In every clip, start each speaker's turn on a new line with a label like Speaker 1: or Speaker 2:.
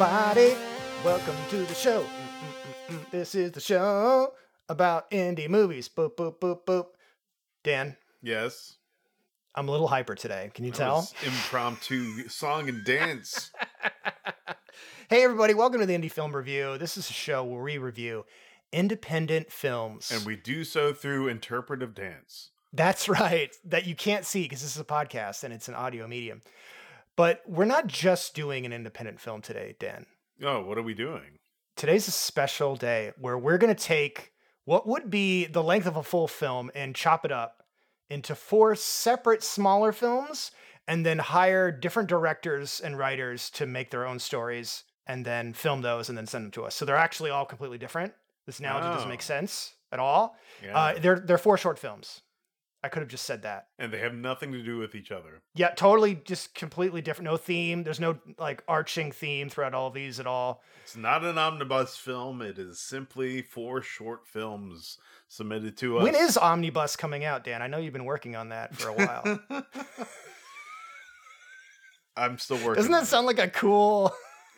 Speaker 1: Everybody, welcome to the show. Mm-mm-mm-mm. This is the show about indie movies. Boop boop boop boop. Dan,
Speaker 2: Yes.
Speaker 1: I'm a little hyper today. Can you
Speaker 2: That
Speaker 1: tell?
Speaker 2: impromptu song and dance.
Speaker 1: Hey everybody, welcome to the Indie Film Review. This is a show where we review independent films.
Speaker 2: and we do so through interpretive dance.
Speaker 1: That's right. That you can't see because this is a podcast and it's an audio medium. But we're not just doing an independent film today, Dan.
Speaker 2: Oh, what are we doing?
Speaker 1: Today's a special day where we're going to take what would be the length of a full film and chop it up into four separate smaller films and then hire different directors and writers to make their own stories and then film those and then send them to us. So they're actually all completely different. This analogy doesn't make
Speaker 2: Oh.
Speaker 1: sense at all.
Speaker 2: Yeah.
Speaker 1: Uh, they're they're four short films. I could have just said that.
Speaker 2: and they have nothing to do with each other.
Speaker 1: Yeah, totally just completely different. No theme. There's no like arching theme throughout all of these at all.
Speaker 2: It's not an omnibus film. It is simply four short films submitted to us.
Speaker 1: When is Omnibus coming out, Dan? I know you've been working on that for a while.
Speaker 2: I'm still working.
Speaker 1: Doesn't that sound like a cool.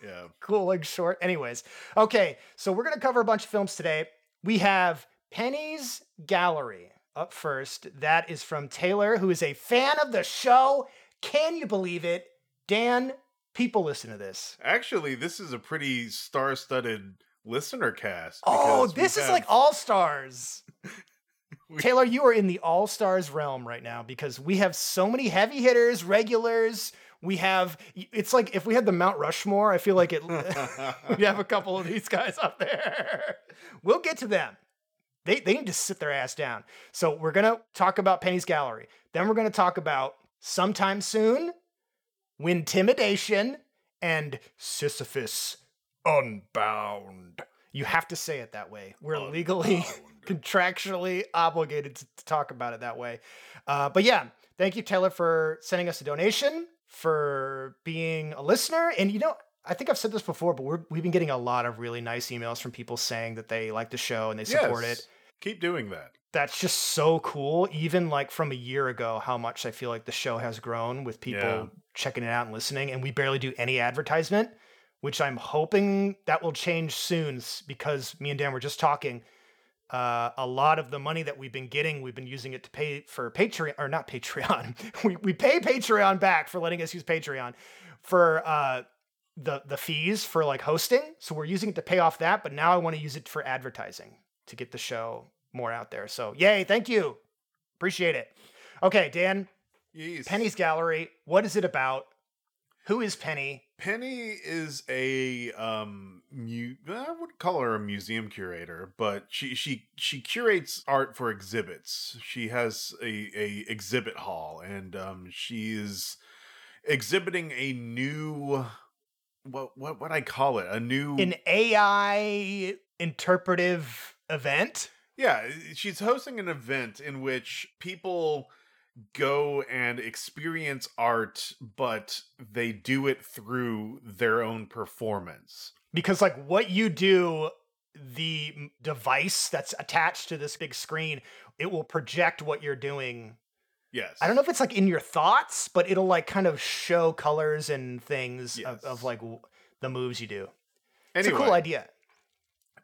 Speaker 2: Yeah.
Speaker 1: cool like short? Anyways, okay, so we're gonna cover a bunch of films today. We have Penny's Gallery up first. That is from Taylor, who is a fan of the show. Can you believe it, Dan? People listen to this.
Speaker 2: Actually, this is a pretty star-studded listener cast.
Speaker 1: Oh, this is
Speaker 2: have-
Speaker 1: like all stars.
Speaker 2: We-
Speaker 1: Taylor, you are in the all stars realm right now because we have so many heavy hitters, regulars. We have, it's like if we had the Mount Rushmore, I feel like it, we'd have a couple of these guys up there. We'll get to them. They, they need to sit their ass down. So we're going to talk about Penny's Gallery. Then we're going to talk about sometime soon, Wintimidation, and Sisyphus Unbound. You have to say it that way. We're legally, contractually obligated to, to talk about it that way. Uh, but yeah, thank you, Taylor, for sending us a donation, for being a listener. And you know, I think I've said this before, but we're, we've been getting a lot of really nice emails from people saying that they like the show and they support
Speaker 2: Yes.
Speaker 1: it.
Speaker 2: Keep doing that.
Speaker 1: That's just so cool. Even like from a year ago, how much I feel like the show has grown with people
Speaker 2: Yeah.
Speaker 1: checking it out and listening. And we barely do any advertisement, which I'm hoping that will change soon because me and Dan were just talking. Uh, a lot of the money that we've been getting, we've been using it to pay for Patreon or not Patreon. we, we pay Patreon back for letting us use Patreon for uh, the the fees for like hosting. So we're using it to pay off that, but now I want to use it for advertising to get the show more out there. So yay, thank you. Appreciate it. Okay, Dan,
Speaker 2: Yes.
Speaker 1: Penny's Gallery. What is it about? Who is Penny?
Speaker 2: Penny is a um mu- I would call her a museum curator, but she she she curates art for exhibits. She has a a exhibit hall and um she is exhibiting a new what what what I call it? A new
Speaker 1: An AI interpretive event?
Speaker 2: Yeah, she's hosting an event in which people go and experience art, but they do it through their own performance.
Speaker 1: Because like what you do, the device that's attached to this big screen, it will project what you're doing
Speaker 2: Yes.
Speaker 1: I don't know if it's like in your thoughts, but it'll like kind of show colors and things of, of like w- the moves you do.
Speaker 2: Anyway,
Speaker 1: It's a cool idea.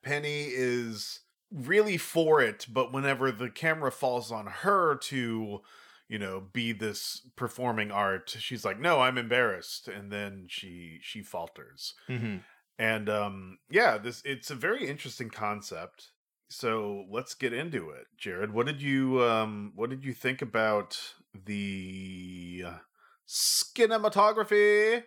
Speaker 2: Penny is really for it, but whenever the camera falls on her to, you know, be this performing art, she's like, "No, I'm embarrassed," and then she she falters.
Speaker 1: Mm-hmm.
Speaker 2: And um yeah, this it's a very interesting concept. So let's get into it. Jared, what did you um what did you think about the cinematography?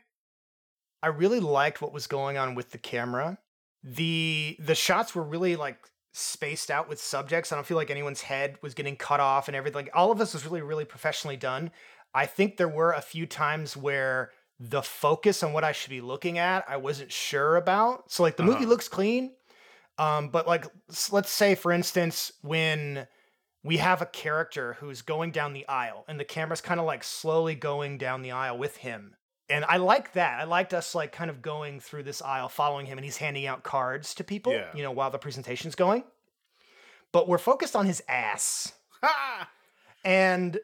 Speaker 1: I really liked what was going on with the camera. The the shots were really like spaced out with subjects. I don't feel like anyone's head was getting cut off and everything. All of this was really really professionally done. I think there were a few times where the focus on what I should be looking at, I wasn't sure about. So like the movie
Speaker 2: Uh-huh.
Speaker 1: looks clean, um, but like let's say for instance when we have a character who's going down the aisle and the camera's kind of like slowly going down the aisle with him and I like that. I liked us like kind of going through this aisle, following him, and he's handing out cards to people,
Speaker 2: Yeah.
Speaker 1: you know, while the presentation's going. But we're focused on his ass.
Speaker 2: Ha!
Speaker 1: And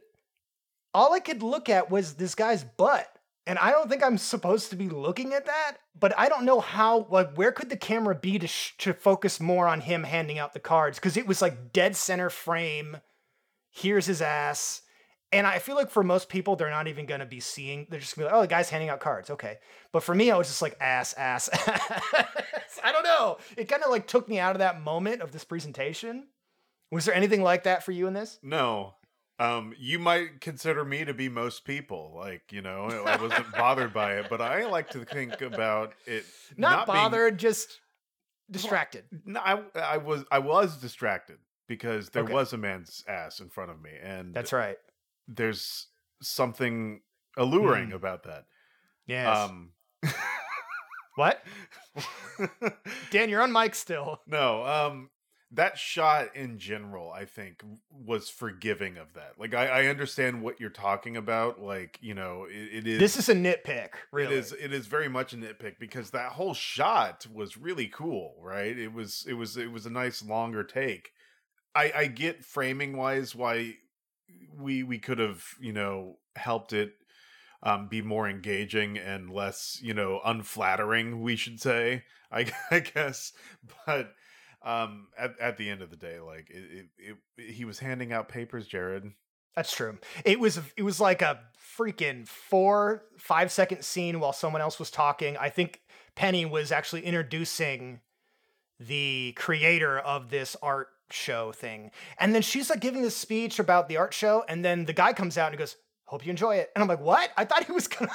Speaker 1: all I could look at was this guy's butt. and I don't think I'm supposed to be looking at that, but I don't know how like where could the camera be to sh- to focus more on him handing out the cards cuz it was like dead center frame. Here's his ass. And I feel like for most people, they're not even going to be seeing. They're just going to be like, oh, the guy's handing out cards. Okay. But for me, I was just like, ass, ass, ass. I don't know. It kind of like took me out of that moment of this presentation. Was there anything like that for you in this?
Speaker 2: No. Um, you might consider me to be most people. Like, you know, I wasn't bothered by it, but I like to think about it
Speaker 1: Not,
Speaker 2: not, being-
Speaker 1: bothered, just distracted.
Speaker 2: No, I, I was I was distracted because there
Speaker 1: Okay.
Speaker 2: was a man's ass in front of me, and
Speaker 1: That's right.
Speaker 2: There's something alluring
Speaker 1: Mm.
Speaker 2: about that.
Speaker 1: Yes.
Speaker 2: Um,
Speaker 1: what? Dan, you're on mic still.
Speaker 2: no, um, that shot in general, I think, was forgiving of that. Like, I, I understand what you're talking about. Like, you know, it, it is.
Speaker 1: This is a nitpick, really.
Speaker 2: It is. It is very much a nitpick because that whole shot was really cool, right? It was. It was. It was a nice longer take. I, I get framing wise why we we could have you know helped it um, be more engaging and less you know unflattering. We should say, I, I guess, but um, at at the end of the day, like it, it, it he was handing out papers, Jared.
Speaker 1: That's true. It was it was like a freaking four five second scene while someone else was talking. I think Penny was actually introducing the creator of this art show thing, and then she's like giving this speech about the art show, and then the guy comes out and he goes, "Hope you enjoy it," and I'm like, "What?" I thought he was gonna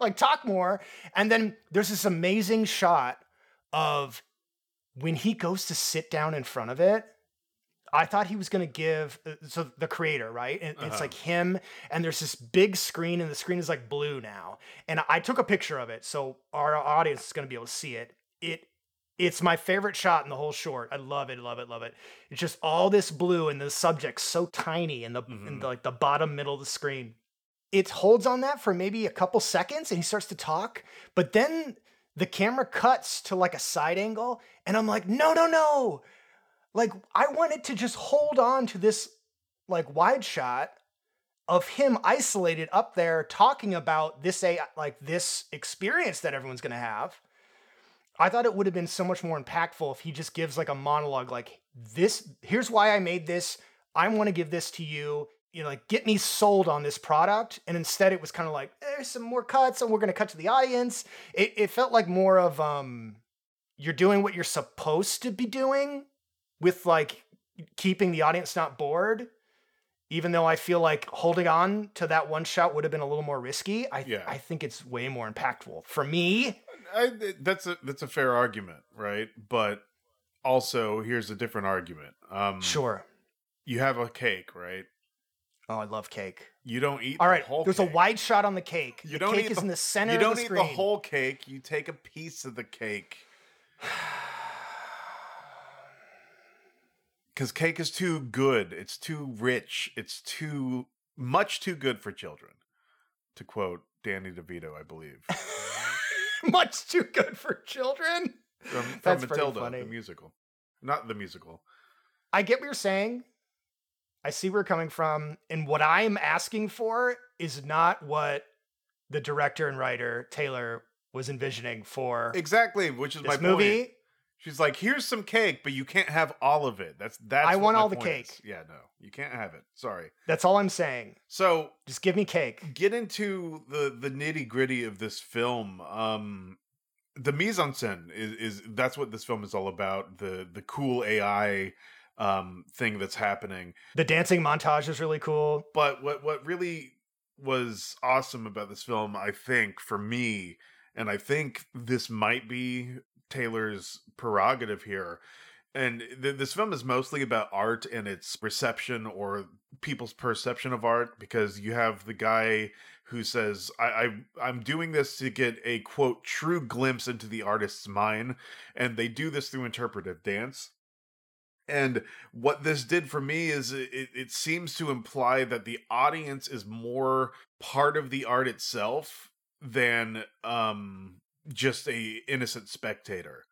Speaker 1: like talk more, and then there's this amazing shot of when he goes to sit down in front of it. I thought he was going to give uh, so the creator, right? And it's
Speaker 2: Uh-huh.
Speaker 1: like him and there's this big screen and the screen is like blue now. And I took a picture of it so our audience is going to be able to see it. It it's my favorite shot in the whole short. I love it, love it, love it. It's just all this blue and the subject so tiny in the in
Speaker 2: Mhm.
Speaker 1: the, like the bottom middle of the screen. It holds on that for maybe a couple seconds and he starts to talk, but then the camera cuts to like a side angle and I'm like, "No, no, no." Like I wanted to just hold on to this like wide shot of him isolated up there talking about this a like this experience that everyone's going to have. I thought it would have been so much more impactful if he just gives like a monologue like this here's why I made this. I want to give this to you. You know, like get me sold on this product. And instead it was kind of like, there's some more cuts and we're gonna cut to the audience. It it felt like more of um you're doing what you're supposed to be doing with like keeping the audience not bored. Even though I feel like holding on to that one shot would have been a little more risky, I
Speaker 2: Yeah.
Speaker 1: I think it's way more impactful for me.
Speaker 2: I, that's a that's a fair argument, right? But also, here's a different argument. Um,
Speaker 1: Sure.
Speaker 2: you have a cake, right?
Speaker 1: Oh, I love cake.
Speaker 2: You don't eat.
Speaker 1: all right.
Speaker 2: the whole
Speaker 1: there's
Speaker 2: cake.
Speaker 1: a wide shot on the cake.
Speaker 2: You
Speaker 1: the
Speaker 2: don't
Speaker 1: cake
Speaker 2: eat
Speaker 1: is
Speaker 2: the-
Speaker 1: in the center
Speaker 2: You don't
Speaker 1: the
Speaker 2: eat the whole cake. You take a piece of the cake because cake is too good. It's too rich. It's too much too good for children. To quote Danny DeVito, I believe
Speaker 1: Much too good for children.
Speaker 2: from, from
Speaker 1: That's
Speaker 2: Matilda,
Speaker 1: funny.
Speaker 2: the musical, not the musical.
Speaker 1: I get what you're saying. I see where you're coming from. And what I'm asking for is not what the director and writer Taylor was envisioning for
Speaker 2: Exactly, which is my
Speaker 1: movie.
Speaker 2: point. She's like, "Here's some cake, but you can't have all of it." That's that's.
Speaker 1: I want all the
Speaker 2: point is.
Speaker 1: cake.
Speaker 2: Yeah, no, you can't have it. Sorry.
Speaker 1: That's all I'm saying.
Speaker 2: So
Speaker 1: Just give me cake.
Speaker 2: get into the the nitty gritty of this film. Um, the mise en scène is is that's what this film is all about. The the cool AI um thing that's happening.
Speaker 1: The dancing montage is really cool.
Speaker 2: But what what really was awesome about this film, I think, for me, and I think this might be Taylor's prerogative here. And th- this film is mostly about art and its reception or people's perception of art because you have the guy who says, I, I I'm doing this to get a quote true glimpse into the artist's mind. And they do this through interpretive dance. And what this did for me is it, it seems to imply that the audience is more part of the art itself than um just a innocent spectator.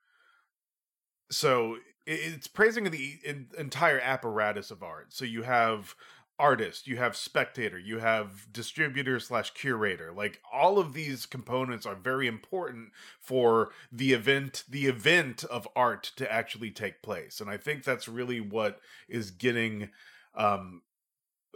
Speaker 2: So it's praising the entire apparatus of art. So you have artist, you have spectator, you have distributor slash curator. Like all of these components are very important for the event, the event of art to actually take place. And I think that's really what is getting um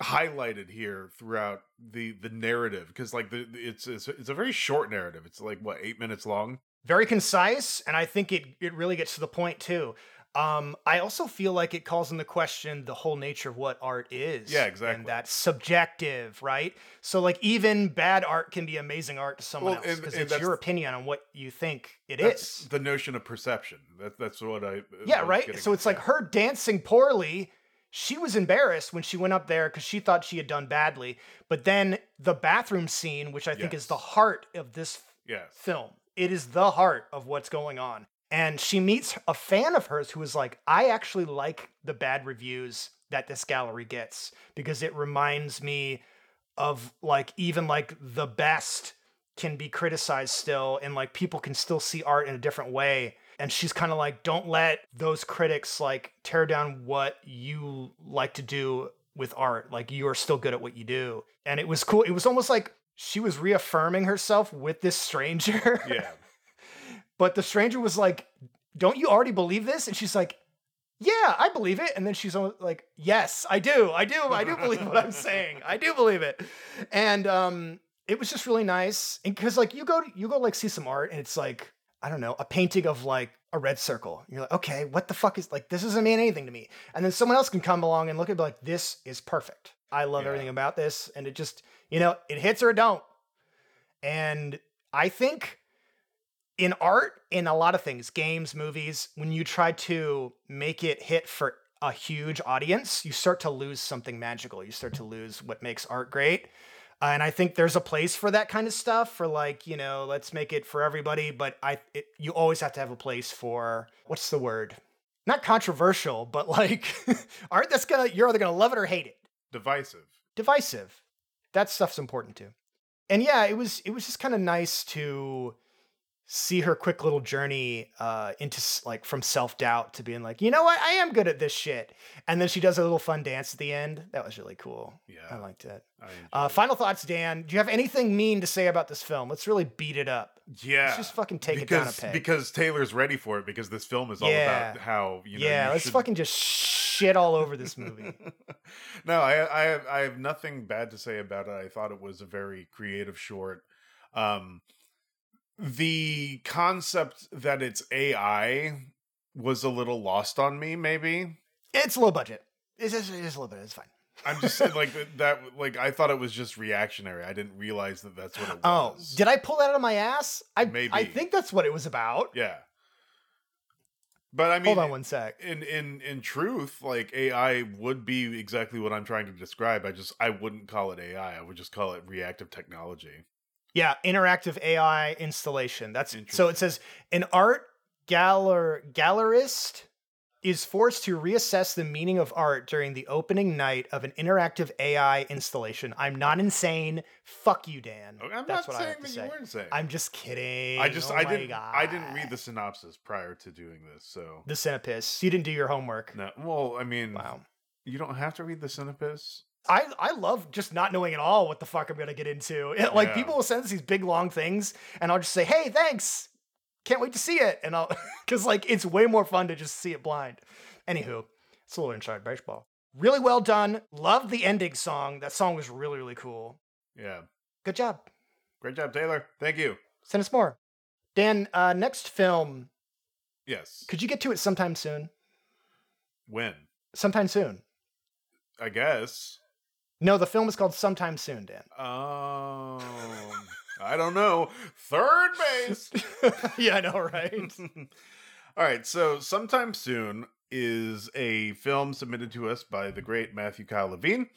Speaker 2: highlighted here throughout the the narrative because like the it's, it's it's a very short narrative it's like what eight minutes long
Speaker 1: very concise and i think it it really gets to the point too um, I also feel like it calls into question the whole nature of what art is.
Speaker 2: Yeah, exactly.
Speaker 1: And that's subjective, right? So, like, even bad art can be amazing art to someone
Speaker 2: Well,
Speaker 1: else because it's your opinion on what you think it is.
Speaker 2: the notion of perception that, that's what i
Speaker 1: Yeah,
Speaker 2: I
Speaker 1: right. So it's like her dancing poorly. She was embarrassed when she went up there because she thought she had done badly. But then the bathroom scene, which I think is the heart of this
Speaker 2: yes
Speaker 1: film. It is the heart of what's going on. And she meets a fan of hers who is like, I actually like the bad reviews that this gallery gets because it reminds me of like even like the best can be criticized still and like people can still see art in a different way and she's kind of like don't let those critics like tear down what you like to do with art like you are still good at what you do and it was cool it was almost like she was reaffirming herself with this stranger
Speaker 2: yeah
Speaker 1: but the stranger was like, Don't you already believe this? And she's like, Yeah, I believe it. And then she's like, Yes, I do. I do. I do believe what I'm saying. I do believe it. And um, it was just really nice. And because like you go you go like see some art and it's like, I don't know, a painting of like a red circle. You're like, okay, what the fuck is like this doesn't mean anything to me. And then someone else can come along and look at it like, this is perfect. I love
Speaker 2: Yeah.
Speaker 1: everything about this. And it just, you know, it hits or it don't. And I think in art, in a lot of things, games, movies, when you try to make it hit for a huge audience, you start to lose something magical. You start to lose what makes art great. Uh, and I think there's a place for that kind of stuff for like, you know, let's make it for everybody, but I it, you always have to have a place for what's the word? Not controversial, but like art that's going to you're either going to love it or hate it
Speaker 2: divisive
Speaker 1: divisive. That stuff's important too. And yeah, it was it was just kind of nice to see her quick little journey uh into like from self-doubt to being like, "You know what? I am good at this shit." And then she does a little fun dance at the end. That was really cool.
Speaker 2: yeah
Speaker 1: I liked it.
Speaker 2: I
Speaker 1: Uh final thoughts, Dan. Do you have anything mean to say about this film? Let's really beat it up.
Speaker 2: yeah
Speaker 1: Let's just fucking take
Speaker 2: because,
Speaker 1: it down a peg.
Speaker 2: because taylor's ready for it because this film is all
Speaker 1: Yeah.
Speaker 2: about how you know
Speaker 1: yeah,
Speaker 2: you
Speaker 1: let's
Speaker 2: should-
Speaker 1: fucking just shit all over this movie.
Speaker 2: no, I I have I have nothing bad to say about it. I thought it was a very creative short. Um the concept that it's AI was a little lost on me, maybe.
Speaker 1: it's low budget. It's just, it's just a little bit. It's fine.
Speaker 2: I'm just saying like that, that like I thought it was just reactionary. I didn't realize that that's what it
Speaker 1: oh,
Speaker 2: was.
Speaker 1: Oh, did I pull that out of my ass? I
Speaker 2: maybe.
Speaker 1: I think that's what it was about.
Speaker 2: Yeah. But I mean
Speaker 1: Hold on one sec.
Speaker 2: in in in truth, like AI would be exactly what I'm trying to describe. I just I wouldn't call it AI. I would just call it reactive technology.
Speaker 1: Yeah, interactive AI installation. That's so it says an art galler gallerist is forced to reassess the meaning of art during the opening night of an interactive AI installation. I'm not insane. Fuck you, Dan.
Speaker 2: Okay, I'm
Speaker 1: That's
Speaker 2: not
Speaker 1: what I
Speaker 2: saying
Speaker 1: to
Speaker 2: that
Speaker 1: say.
Speaker 2: you weren't saying.
Speaker 1: I'm just kidding.
Speaker 2: I just
Speaker 1: Oh
Speaker 2: I
Speaker 1: my
Speaker 2: didn't I didn't read the synopsis prior to doing this, so
Speaker 1: the Cinepis. You didn't do your homework.
Speaker 2: no. Well, I mean,
Speaker 1: Wow.
Speaker 2: you don't have to read the synopsis.
Speaker 1: I, I love just not knowing at all what the fuck I'm gonna get into. It- like
Speaker 2: Yeah.
Speaker 1: people will send us these big long things, and I'll just say, "Hey, thanks, can't wait to see it," and I'll because like it's way more fun to just see it blind. Anywho, it's a little inside baseball. Really well done. Love the ending song. That song was really really cool.
Speaker 2: Yeah.
Speaker 1: Good job.
Speaker 2: Great job, Taylor. Thank you.
Speaker 1: Send us more. Dan, uh, next film.
Speaker 2: Yes.
Speaker 1: Could you get to it sometime soon?
Speaker 2: When?
Speaker 1: Sometime soon.
Speaker 2: I guess.
Speaker 1: No, the film is called Sometime Soon, Dan.
Speaker 2: Um I don't know. Third base.
Speaker 1: yeah, I know, right?
Speaker 2: All right, so sometime soon is a film submitted to us by the great Matthew Kyle Levine,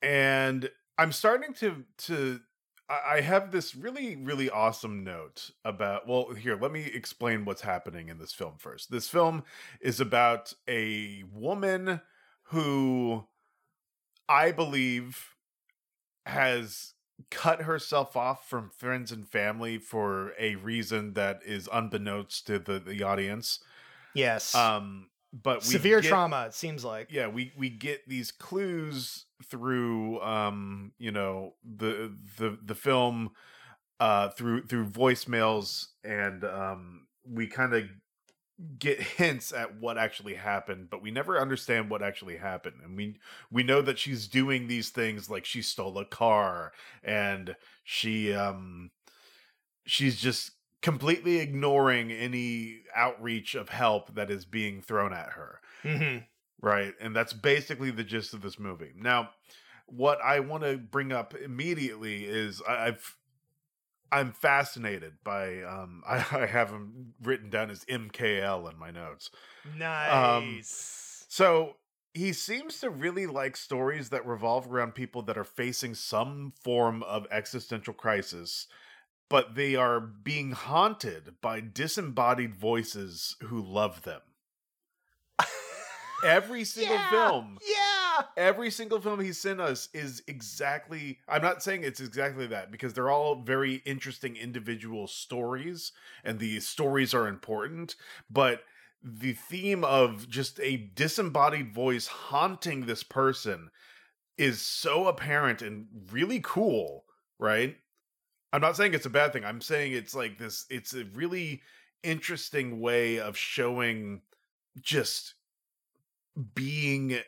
Speaker 2: and I'm starting to to I I have this really really awesome note about. Well, here let me explain what's happening in this film first. This film is about a woman who I believe has cut herself off from friends and family for a reason that is unbeknownst to the, the audience.
Speaker 1: Yes.
Speaker 2: Um, but we
Speaker 1: Severe
Speaker 2: get-
Speaker 1: trauma, it seems like.
Speaker 2: Yeah, we we get these clues through um you know the the the film uh through through voicemails and um we kind of get hints at what actually happened but we never understand what actually happened and we we know that she's doing these things like she stole a car and she um she's just completely ignoring any outreach of help that is being thrown at her
Speaker 1: hmm
Speaker 2: right? And that's basically the gist of this movie. Now what i want to bring up immediately is I, i've i'm fascinated by um I, I have him written down as mkl in my notes
Speaker 1: Nice.
Speaker 2: so he seems to really like stories that revolve around people that are facing some form of existential crisis, but they are being haunted by disembodied voices who love them. Every single
Speaker 1: Yeah,
Speaker 2: film,
Speaker 1: Yeah.
Speaker 2: every single film he's sent us is exactly I'm not saying it's exactly that because they're all very interesting individual stories and the stories are important, but the theme of just a disembodied voice haunting this person is so apparent and really cool, right? I'm not saying it's a bad thing. I'm saying it's like this it's a really interesting way of showing just being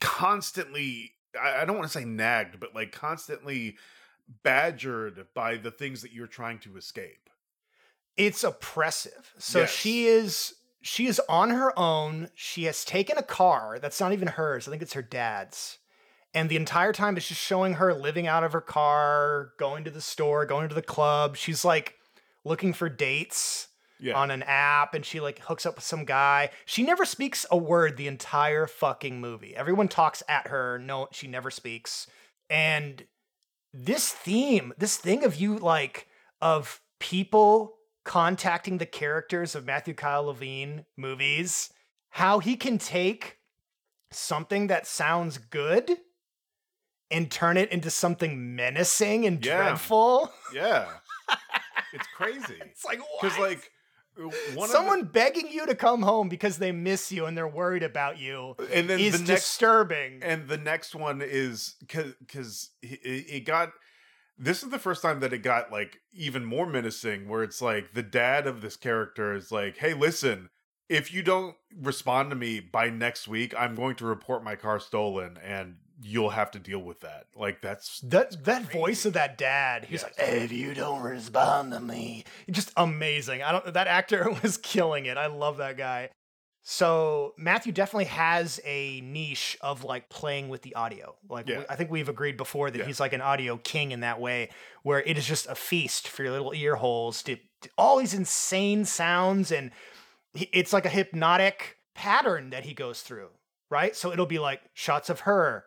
Speaker 2: constantly I, don't want to say nagged, but like constantly badgered by the things that you're trying to escape.
Speaker 1: It's oppressive. So
Speaker 2: Yes.
Speaker 1: she is she is on her own. She has taken a car that's not even hers. I think it's her dad's. And the entire time it's just showing her living out of her car, going to the store, going to the club. She's like looking for dates
Speaker 2: Yeah.
Speaker 1: on an app and she like hooks up with some guy. She never speaks a word the entire fucking movie. Everyone talks at her. No, she never speaks. And this theme, this thing of you like of people contacting the characters of Matthew Kyle Levine movies, how he can take something that sounds good and turn it into something menacing and
Speaker 2: Yeah.
Speaker 1: dreadful.
Speaker 2: yeah. it's crazy.
Speaker 1: It's like what?
Speaker 2: Because like
Speaker 1: someone
Speaker 2: of
Speaker 1: begging you to come home because they miss you and they're worried about you
Speaker 2: and then
Speaker 1: is
Speaker 2: the next
Speaker 1: disturbing.
Speaker 2: and the next one is because it got this is the first time that it got like even more menacing where it's like the dad of this character is like hey listen if you don't respond to me by next week i'm going to report my car stolen and you'll have to deal with that like that's
Speaker 1: that that voice of that dad, he's
Speaker 2: Yes.
Speaker 1: like, "If you don't respond to me," just amazing. I don't. That actor was killing it. I love that guy. So Matthew definitely has a niche of like playing with the audio. Like
Speaker 2: Yeah.
Speaker 1: we- I think we've agreed before that
Speaker 2: Yeah.
Speaker 1: he's like an audio king in that way, where it is just a feast for your little ear holes to, to all these insane sounds, and he- it's like a hypnotic pattern that he goes through. Right. So it'll be like shots of her,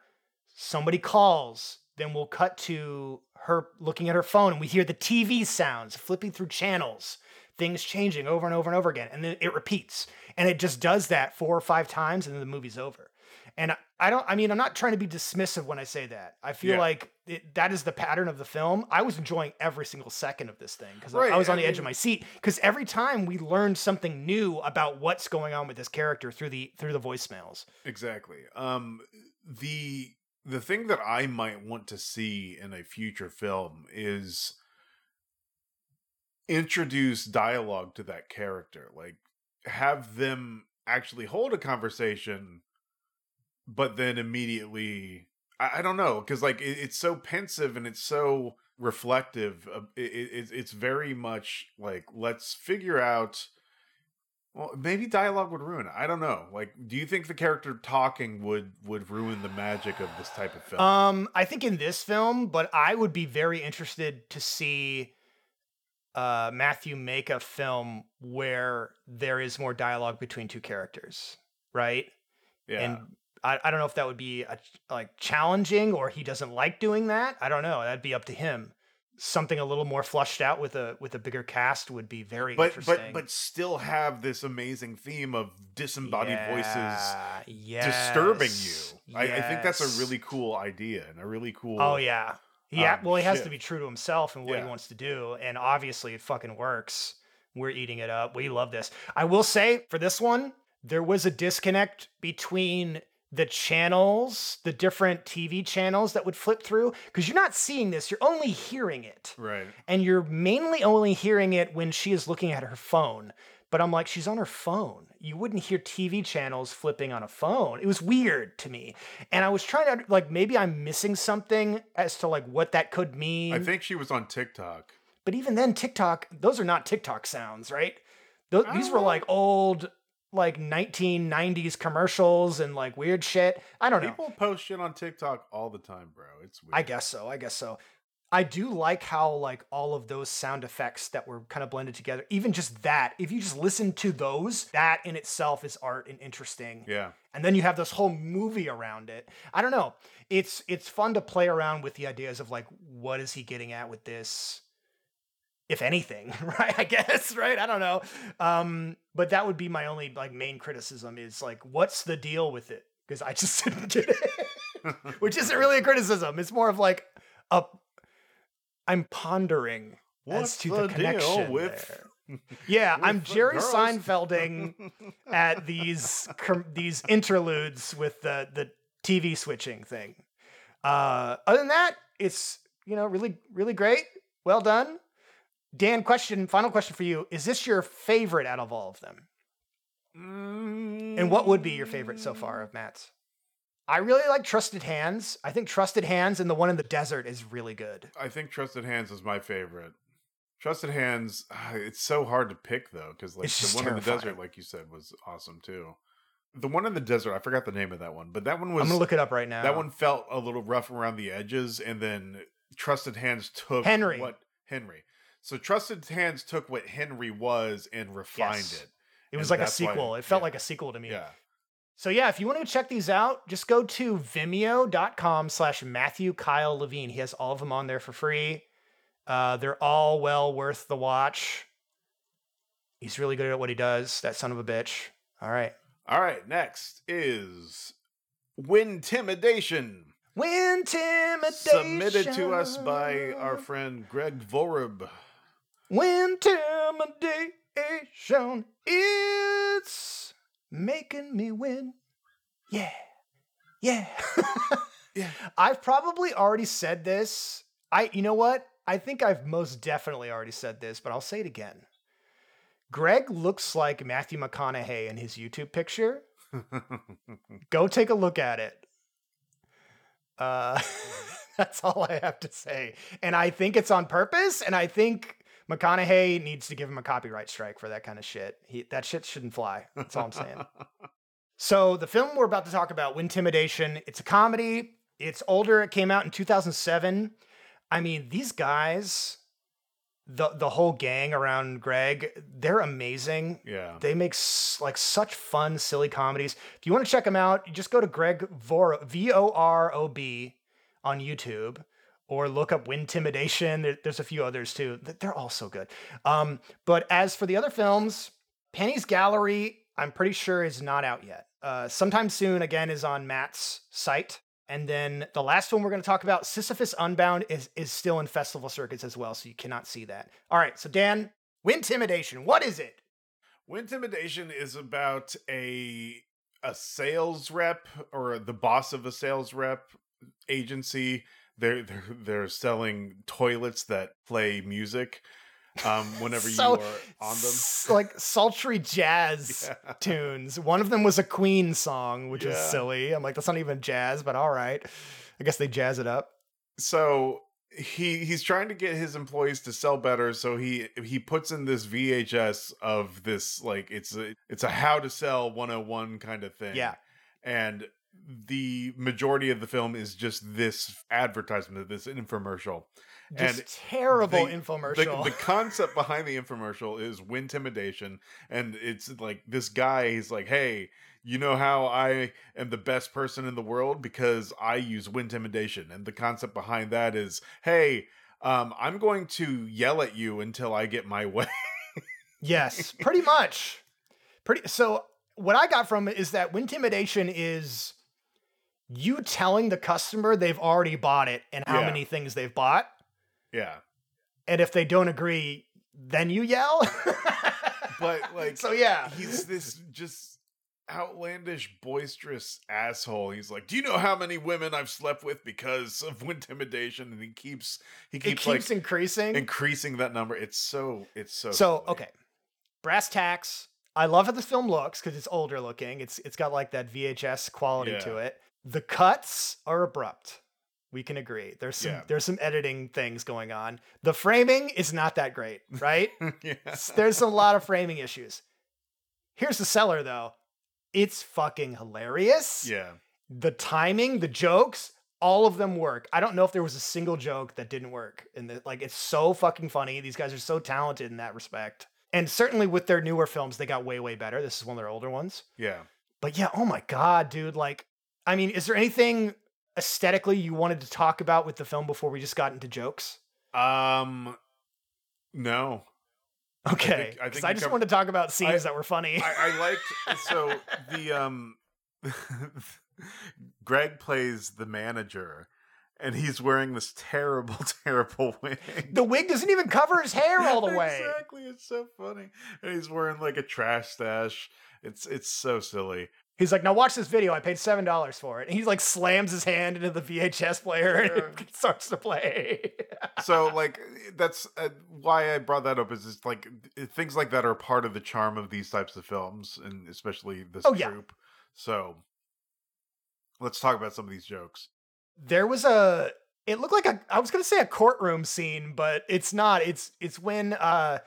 Speaker 1: somebody calls, then we'll cut to her looking at her phone and we hear the TV sounds flipping through channels, things changing over and over and over again. And then it repeats. And it just does that four or five times and then the movie's over. And I- I don't, I mean, I'm not trying to be dismissive when I say that. I feel
Speaker 2: Yeah.
Speaker 1: like it, that is the pattern of the film. I was enjoying every single second of this thing because
Speaker 2: Right,
Speaker 1: I was on
Speaker 2: I
Speaker 1: the edge of my seat. Because every time we learned something new about what's going on with this character through the through the voicemails.
Speaker 2: Exactly. Um the the thing that I might want to see in a future film is introduce dialogue to that character. Like have them actually hold a conversation but then immediately I, I don't know because like it, it's so pensive and it's so reflective uh, it, it, it's- it's very much like let's figure out well, maybe dialogue would ruin it. I don't know. Like, do you think the character talking would would ruin the magic of this type of film?
Speaker 1: Um, I think in this film, but I would be very interested to see uh, Matthew make a film where there is more dialogue between two characters, right?
Speaker 2: yeah,
Speaker 1: And I, I don't know if that would be a, like challenging or he doesn't like doing that. I don't know. That'd be up to him. Something a little more flushed out with a with a bigger cast would be very
Speaker 2: but
Speaker 1: interesting.
Speaker 2: but but still have this amazing theme of disembodied voices
Speaker 1: yeah,
Speaker 2: disturbing
Speaker 1: yes,
Speaker 2: you. I, I think that's a really cool idea and a really cool.
Speaker 1: Oh yeah. Yeah,
Speaker 2: um,
Speaker 1: well he has to be true to himself and what
Speaker 2: Yeah.
Speaker 1: he wants to do and obviously it fucking works. We're eating it up. We love this. I will say for this one, there was a disconnect between the channels, the different TV channels that would flip through, because you're not seeing this, you're only hearing it.
Speaker 2: Right.
Speaker 1: And you're mainly only hearing it when she is looking at her phone. But I'm like, she's on her phone. You wouldn't hear TV channels flipping on a phone. It was weird to me. And I was trying to, like, maybe I'm missing something as to, like, what that could mean.
Speaker 2: I think she was on TikTok.
Speaker 1: But even then, TikTok, those are not TikTok sounds, right? Those, these were
Speaker 2: Uh,
Speaker 1: like old, like 1990s commercials and like weird shit. I don't know.
Speaker 2: People post shit on TikTok all the time, bro. It's weird.
Speaker 1: I guess so. I guess so. I do like how like all of those sound effects that were kind of blended together. Even just that, if you just listen to those, that in itself is art and interesting.
Speaker 2: Yeah.
Speaker 1: And then you have this whole movie around it. I don't know. It's it's fun to play around with the ideas of like what is he getting at with this? If anything, right? I guess, right? I don't know. Um, but that would be my only like main criticism is like what's the deal with it? Because I just didn't get it. Which isn't really a criticism. It's more of like a I'm pondering
Speaker 2: What's
Speaker 1: as to
Speaker 2: the
Speaker 1: the, connection
Speaker 2: with-
Speaker 1: there. Yeah, I'm Jerry
Speaker 2: girls?
Speaker 1: Seinfelding at these these interludes with the the TV switching thing. Uh, other than that, it's you know really really great. Well done, Dan. Question, final question for you: Is this your favorite out of all of them? And what would be your favorite so far of Matt's? I really like Trusted Hands. I think Trusted Hands and the one in the desert is really good.
Speaker 2: I think Trusted Hands is my favorite. Trusted Hands, ah, it's so hard to pick though, because like the one in the desert, like you said, was awesome too. The one in the desert, I forgot the name of that one, but that one was
Speaker 1: I'm gonna look it up right now.
Speaker 2: that one felt a little rough around the edges, and then Trusted Hands took
Speaker 1: Henry.
Speaker 2: what Henry. So Trusted Hands took what Henry was and refined
Speaker 1: Yes.
Speaker 2: it.
Speaker 1: It was
Speaker 2: and
Speaker 1: like a
Speaker 2: that's why-
Speaker 1: sequel. it felt
Speaker 2: yeah.
Speaker 1: like a sequel to me.
Speaker 2: Yeah.
Speaker 1: So yeah, if you want to check these out, just go to vimeo.com slash Matthew Kyle Levine. He has all of them on there for free. Uh, they're all well worth the watch. He's really good at what he does, that son of a bitch. All right.
Speaker 2: All right, next is Wintimidation.
Speaker 1: Wintimidation.
Speaker 2: Submitted to us by our friend Greg Vorob.
Speaker 1: Wintimidation. It's making me win. Yeah. Yeah.
Speaker 2: Yeah.
Speaker 1: I've probably already said this. I you know what? I think I've most definitely already said this, but I'll say it again. Greg looks like Matthew McConaughey in his YouTube picture. Go take a look at it. Uh, that's all I have to say. And I think it's on purpose. And I think McConaughey needs to give him a copyright strike for that kind of shit. He, that shit shouldn't fly. That's all I'm saying. so the film we're about to talk about, Wintimidation, it's a comedy. It's older. It came out in 2007. I mean, these guys, the the whole gang around Greg, they're amazing.
Speaker 2: yeah.
Speaker 1: They make s- like such fun, silly comedies. If you want to check them out, you just go to Greg Vor V O R O B on YouTube, or look up Wintimidation. There, there's a few others too. They're all so good. Um, but as for the other films, Penny's Gallery, I'm pretty sure is not out yet. Uh, sometime soon, again, is on Matt's site. And then the last one we're going to talk about, Sisyphus Unbound, is is still in festival circuits as well, so you cannot see that. All right, so Dan, Wintimidation, what is it?
Speaker 2: Wintimidation is about a a sales rep or the boss of a sales rep agency. They're they're they're selling toilets that play music. Um, whenever
Speaker 1: So-
Speaker 2: you are on them,
Speaker 1: like sultry jazz
Speaker 2: Yeah.
Speaker 1: tunes. One of them was a Queen song, which is silly. I'm like, that's not even jazz, but all right. I guess they jazz it up.
Speaker 2: so he he's trying to get his employees to sell better so he he puts in this vhs of this like it's a it's a how to sell 101 kind of thing
Speaker 1: Yeah.
Speaker 2: and the majority of the film is just this advertisement this infomercial
Speaker 1: Just
Speaker 2: And
Speaker 1: terrible
Speaker 2: the-
Speaker 1: infomercial.
Speaker 2: the, the concept behind the infomercial is intimidation, and it's like this guy he's like hey you know how i am the best person in the world because i use intimidation." and the concept behind that is hey um, i'm going to yell at you until i get my way
Speaker 1: yes, pretty much. Pretty. So what I got from it is that intimidation is you telling the customer they've already bought it and how
Speaker 2: Yeah.
Speaker 1: many things they've bought,
Speaker 2: yeah
Speaker 1: and if they don't agree, then you yell.
Speaker 2: but like
Speaker 1: so yeah,
Speaker 2: he's this just outlandish, boisterous asshole. He's like, "Do you know how many women I've slept with because of intimidation?" And he keeps he
Speaker 1: It
Speaker 2: keeps,
Speaker 1: keeps
Speaker 2: like
Speaker 1: increasing.
Speaker 2: increasing that number. It's so it's so
Speaker 1: so
Speaker 2: silly.
Speaker 1: okay, brass tacks. I love how the film looks because it's older looking. It's it's got like that VHS quality to it. The cuts are abrupt. We can agree. There's some
Speaker 2: Yeah.
Speaker 1: there's some editing things going on. The framing is not that great, right?
Speaker 2: yeah.
Speaker 1: There's a lot of framing issues. Here's the seller though. It's fucking hilarious.
Speaker 2: Yeah.
Speaker 1: The timing, the jokes, all of them work. I don't know if there was a single joke that didn't work. And the, like it's so fucking funny. These guys are so talented in that respect. And certainly with their newer films, they got way, way better. This is one of their older ones.
Speaker 2: Yeah.
Speaker 1: But yeah, oh my god, dude. Like, I mean, is there anything aesthetically you wanted to talk about with the film before we just got into jokes?
Speaker 2: Um no.
Speaker 1: Okay.
Speaker 2: I think
Speaker 1: I,
Speaker 2: you
Speaker 1: just
Speaker 2: covered-
Speaker 1: wanted to talk about scenes
Speaker 2: I-
Speaker 1: that were funny.
Speaker 2: I, I liked so the um Greg plays the manager and he's wearing this terrible, terrible wig.
Speaker 1: the wig doesn't even cover his hair all the way.
Speaker 2: Exactly. It's so funny. And he's wearing like a trash stash. It's it's so silly.
Speaker 1: He's like, now watch this video. I paid seven dollars for it. And he like slams his hand into the VHS player and starts to play.
Speaker 2: So like that's uh, why I brought that up is just like things like that are part of the charm of these types of films and especially this
Speaker 1: Oh, yeah.
Speaker 2: So let's talk about some of these jokes.
Speaker 1: there was a it looked like a I was gonna say a courtroom scene, but it's not. It's it's when uh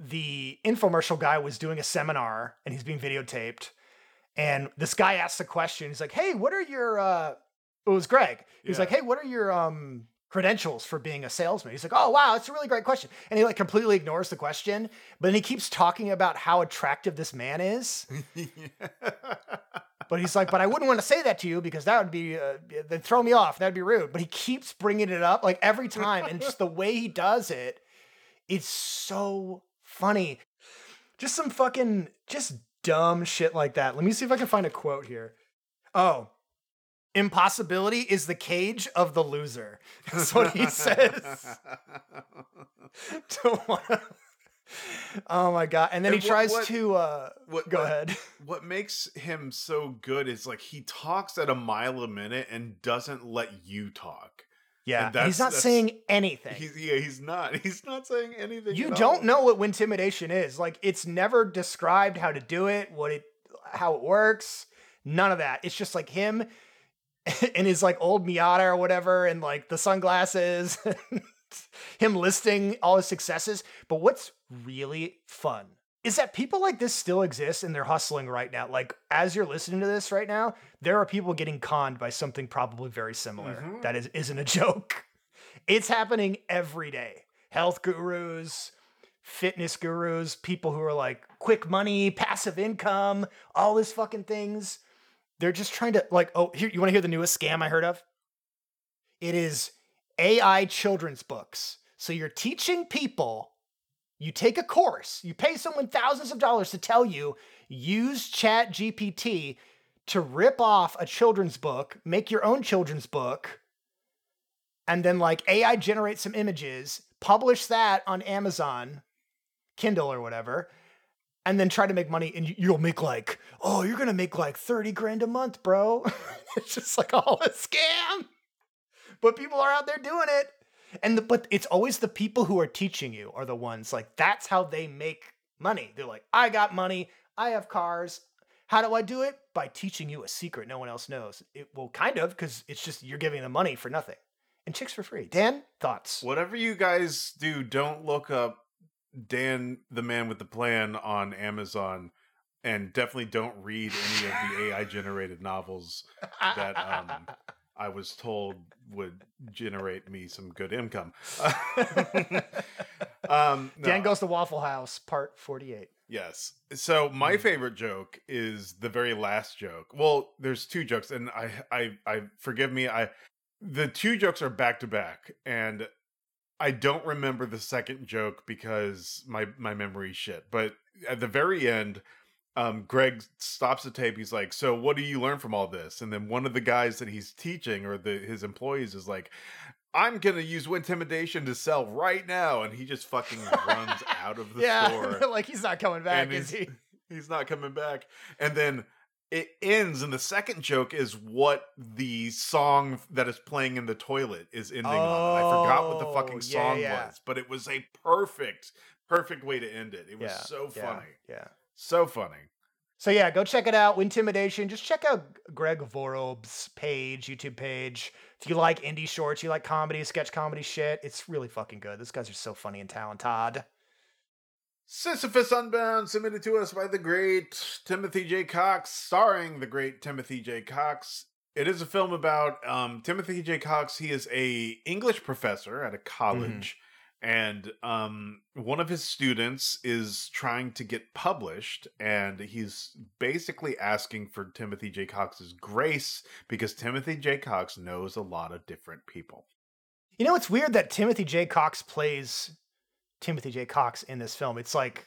Speaker 1: the infomercial guy was doing a seminar and he's being videotaped. And this guy asks a question. He's like, Hey, what are your uh it was Greg. He's
Speaker 2: Yeah.
Speaker 1: like, Hey, what are your um credentials for being a salesman? He's like, Oh wow, that's a really great question. And he like completely ignores the question, but then he keeps talking about how attractive this man is. But he's like, but I wouldn't want to say that to you because that would be, uh, they'd throw me off. That'd be rude. But he keeps bringing it up like every time. And just the way he does it, it's so funny. Just some fucking, just dumb shit like that. Let me see if I can find a quote here. Oh, impossibility is the cage of the loser. That's what he says. oh my God. And then
Speaker 2: And
Speaker 1: he
Speaker 2: what-
Speaker 1: tries
Speaker 2: what-
Speaker 1: to, uh,
Speaker 2: what,
Speaker 1: go ahead.
Speaker 2: What makes him so good is like he talks at a mile a minute and doesn't let you talk.
Speaker 1: Yeah,
Speaker 2: And
Speaker 1: he's not saying anything.
Speaker 2: He's yeah, he's not. He's not saying anything.
Speaker 1: you don't
Speaker 2: all.
Speaker 1: know what intimidation is. Like it's never described how to do it, what it how it works. None of that. It's just like him in his like old Miata or whatever and like the sunglasses him listing all his successes. But what's really fun is that people like this still exist and they're hustling right now. Like as you're listening to this right now, there are people getting conned by something probably very similar
Speaker 2: Mhm.
Speaker 1: that is isn't a joke. It's happening every day. Health gurus, fitness gurus, people who are like quick money, passive income, all these fucking things. They're just trying to like, oh, here you want to hear the newest scam I heard of? It is AI children's books. So you're teaching people, you take a course, you pay someone thousands of dollars to tell you, use Chat GPT to rip off a children's book, make your own children's book, and then like AI generate some images, publish that on Amazon, Kindle or whatever, and then try to make money. And you- you'll make like, oh, you're gonna make like 30 grand a month, bro. it's just like all a scam. But people are out there doing it. And the, but it's always the people who are teaching you are the ones like that's how they make money. They're like, I got money, I have cars. How do I do it? By teaching you a secret no one else knows. It will kind of because it's just you're giving them money for nothing. And chicks for free. Dan, thoughts?
Speaker 2: Whatever you guys do, don't look up Dan the Man with the Plan on Amazon, and definitely don't read any of the AI generated novels that, um, I was told would generate me some good income. um, no,
Speaker 1: Dan goes to Waffle House, part 48.
Speaker 2: Yes. So my
Speaker 1: Mm.
Speaker 2: favorite joke is the very last joke. Well, there's two jokes, and I, I, I forgive me. I, the two jokes are back to back, and I don't remember the second joke because my my memory's shit. But at the very end, um, Greg stops the tape. He's like, "So, what do you learn from all this?" And then one of the guys that he's teaching, or the his employees, is like, "I'm gonna use intimidation to sell right now," and he just fucking runs out of the
Speaker 1: yeah,
Speaker 2: store
Speaker 1: like he's not coming back, is he?
Speaker 2: he's not coming back. And then it ends and the second joke is what the song that is playing in the toilet is ending on. And I forgot what the
Speaker 1: Oh,
Speaker 2: fucking song
Speaker 1: yeah.
Speaker 2: was, but it was a perfect, perfect way to end it. It was
Speaker 1: Yeah,
Speaker 2: so
Speaker 1: yeah,
Speaker 2: funny.
Speaker 1: Yeah.
Speaker 2: So funny.
Speaker 1: So yeah, go check it out. Wintimidation. Just check out Greg Vorob's page, YouTube page. If you like indie shorts, you like comedy, sketch comedy shit, it's really fucking good. Those guys are so funny and talented.
Speaker 2: Sisyphus Unbound, submitted to us by the great Timothy J. Cox, starring the great Timothy J. Cox. It is a film about um, Timothy J. Cox. He is a English professor at a college, and um, one of his students is trying to get published, and he's basically asking for Timothy J. Cox's grace because Timothy J. Cox knows a lot of different people.
Speaker 1: You know, it's weird that Timothy J. Cox plays Timothy J. Cox in this film. It's like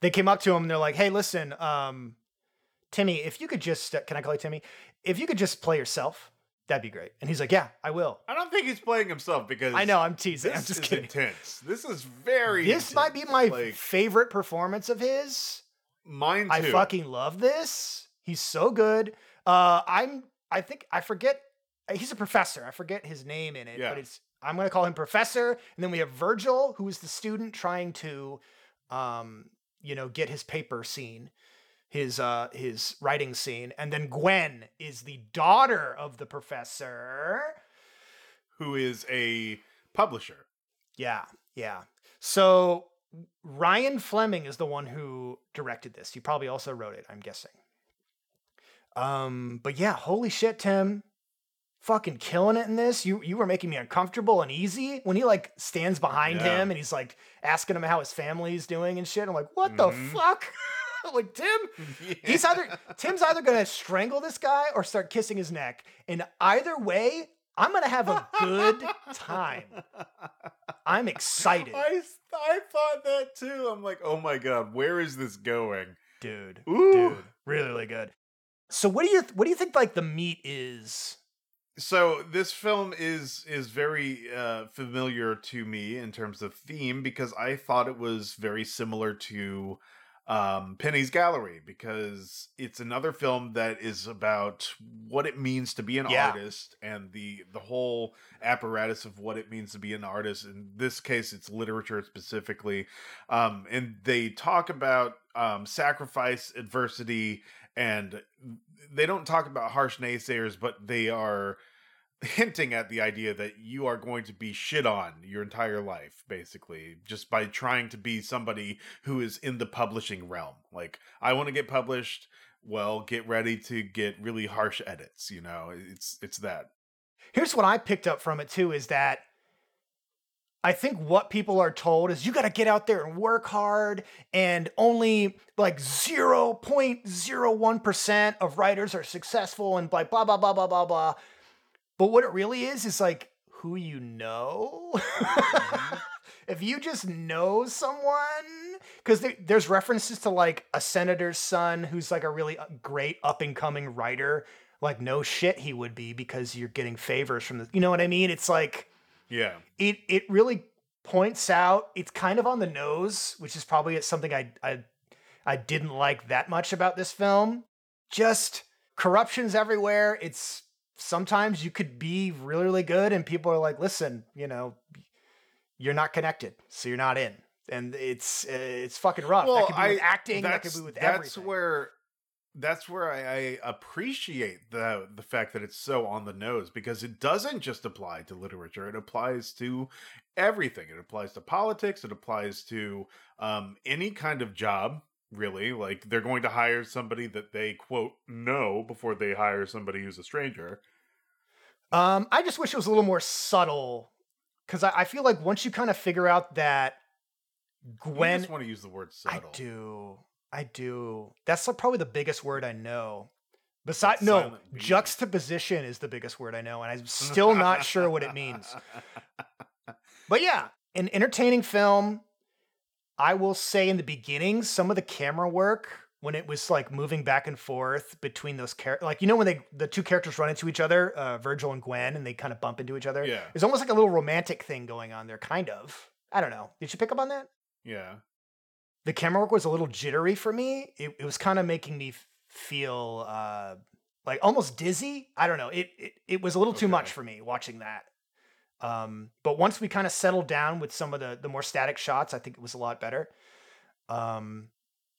Speaker 1: they came up to him and they're like, "Hey, listen, um, Timmy, if you could just uh, can I call you Timmy? If you could just play yourself, that'd be great." And he's like, "Yeah, I will."
Speaker 2: I don't think he's playing himself because
Speaker 1: I know, I'm teasing.
Speaker 2: This
Speaker 1: I'm just
Speaker 2: is
Speaker 1: kidding.
Speaker 2: intense. This is very.
Speaker 1: This might be my
Speaker 2: like
Speaker 1: favorite performance of his.
Speaker 2: mine too.
Speaker 1: I fucking love this. He's so good. Uh, I'm. I think I forget. He's a professor. I forget his name in it,
Speaker 2: Yeah.
Speaker 1: but it's. I'm gonna call him Professor. And then we have Virgil, who is the student trying to, um, you know, get his paper seen, his uh, his writing seen, and then Gwen is the daughter of the professor.
Speaker 2: who is a publisher.
Speaker 1: Yeah, yeah. So Ryan Fleming is the one who directed this. He probably also wrote it, I'm guessing. Um, but yeah, holy shit, Tim. Fucking killing it in this. You you were making me uncomfortable and easy when he like stands behind
Speaker 2: Yeah.
Speaker 1: him and he's like asking him how his family's doing and shit. I'm like, what
Speaker 2: Mhm.
Speaker 1: the fuck? like Tim, He's either Tim's either gonna strangle this guy or start kissing his neck. And either way, I'm gonna have a good time. I'm excited,
Speaker 2: I, I thought that too. I'm like, oh my god, where is this going?
Speaker 1: dude.
Speaker 2: Ooh.
Speaker 1: Dude, really, really good. So what do you what do you think like the meat is?
Speaker 2: So this film is is very uh, familiar to me in terms of theme because I thought it was very similar to um, Penny's Gallery because it's another film that is about what it means to be an
Speaker 1: Yeah.
Speaker 2: artist and the the whole apparatus of what it means to be an artist. In this case, it's literature specifically, um, and they talk about um, sacrifice, adversity, and they don't talk about harsh naysayers, but they are hinting at the idea that you are going to be shit on your entire life, basically, just by trying to be somebody who is in the publishing realm. Like, I want to get published. Well, get ready to get really harsh edits. You know, it's it's that.
Speaker 1: Here's what I picked up from it too is that I think what people are told is you got to get out there and work hard, and only like 0.01% of writers are successful, and like blah, blah, blah, blah, blah, blah. But what it really is is like who you know. if you just know someone, because there, there's references to like a senator's son who's like a really uh, great up and coming writer. Like, no shit, he would be because you're getting favors from the, you know what I mean? It's like,
Speaker 2: Yeah.
Speaker 1: it it really points out it's kind of on the nose, which is probably something I I I didn't like that much about this film. Just corruption's everywhere. It's sometimes you could be really really good and people are like, "Listen, you know, you're not connected, so you're not in." And it's uh, it's fucking rough. that could be with acting, that could be with
Speaker 2: that's
Speaker 1: everything.
Speaker 2: where that's where I, I appreciate the the fact that it's so on the nose because it doesn't just apply to literature; it applies to everything. It applies to politics. It applies to um, any kind of job. Really, like they're going to hire somebody that they quote know before they hire somebody who's a stranger.
Speaker 1: Um, I just wish it was a little more subtle because I, I feel like once you kind of figure out that Gwen,
Speaker 2: just want to use the word
Speaker 1: I
Speaker 2: subtle.
Speaker 1: do, I do. That's like probably the biggest word I know. Besides, no,
Speaker 2: silent B.
Speaker 1: juxtaposition is the biggest word I know, and I'm still not sure what it means. But yeah, an entertaining film. I will say in the beginning, some of the camera work when it was like moving back and forth between those characters, like you know when they the two characters run into each other, uh, Virgil and Gwen, and they kind of bump into each other.
Speaker 2: Yeah.
Speaker 1: it's almost like a little romantic thing going on there, kind of. I don't know. Did you pick up on that?
Speaker 2: yeah.
Speaker 1: The camera work was a little jittery for me. It, it was kind of making me feel uh, like almost dizzy. I don't know. It it, it was a little too much for me watching that. Um, but once we kind of settled down with some of the the more static shots, I think it was a lot better. Um,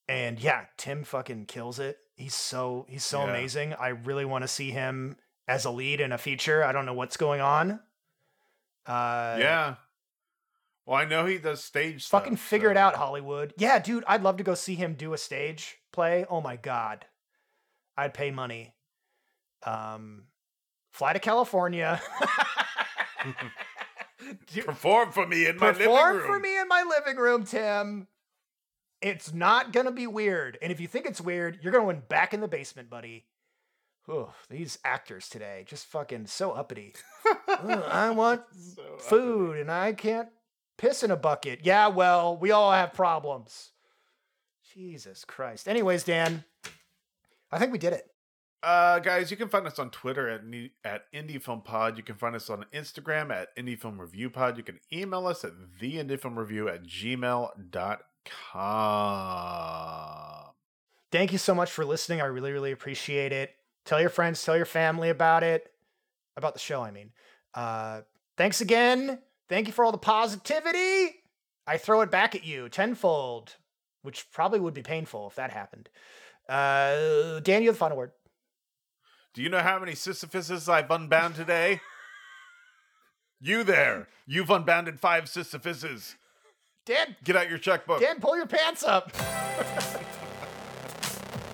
Speaker 1: and yeah, Tim fucking kills it. He's so he's so
Speaker 2: Yeah.
Speaker 1: amazing. I really want to see him as a lead in a feature. I don't know what's going on. Uh,
Speaker 2: yeah. Well, I know he does stage
Speaker 1: fucking
Speaker 2: stuff,
Speaker 1: figure it out, Hollywood. Yeah, dude, I'd love to go see him do a stage play. Oh my god, I'd pay money. Um, fly to California.
Speaker 2: Perform for me in my living
Speaker 1: perform
Speaker 2: room.
Speaker 1: for me in my living room, Tim. It's not gonna be weird, and if you think it's weird, you're gonna win back in the basement, buddy. Ugh, these actors today just fucking so uppity. Ugh, I want
Speaker 2: So uppity.
Speaker 1: food and I can't piss in a bucket. Yeah, well, we all have problems. Jesus Christ. Anyways, Dan, I think we did it.
Speaker 2: Uh, guys, you can find us on Twitter at at Indie Film Pod. You can find us on Instagram at Indie Film Review Pod. You can email us at the Indie Film Review at gmail.com.
Speaker 1: Thank you so much for listening. I really, really appreciate it. Tell your friends, tell your family about it, about the show, I mean. Uh, thanks again. Thank you for all the positivity. I throw it back at you tenfold, which probably would be painful if that happened. Uh, Dan, you have the final word.
Speaker 2: Do you know how many Sisyphuses I've unbound today? you there, you've unbounded five Sisyphuses.
Speaker 1: Dan,
Speaker 2: Get out your checkbook.
Speaker 1: Dan, pull your pants up.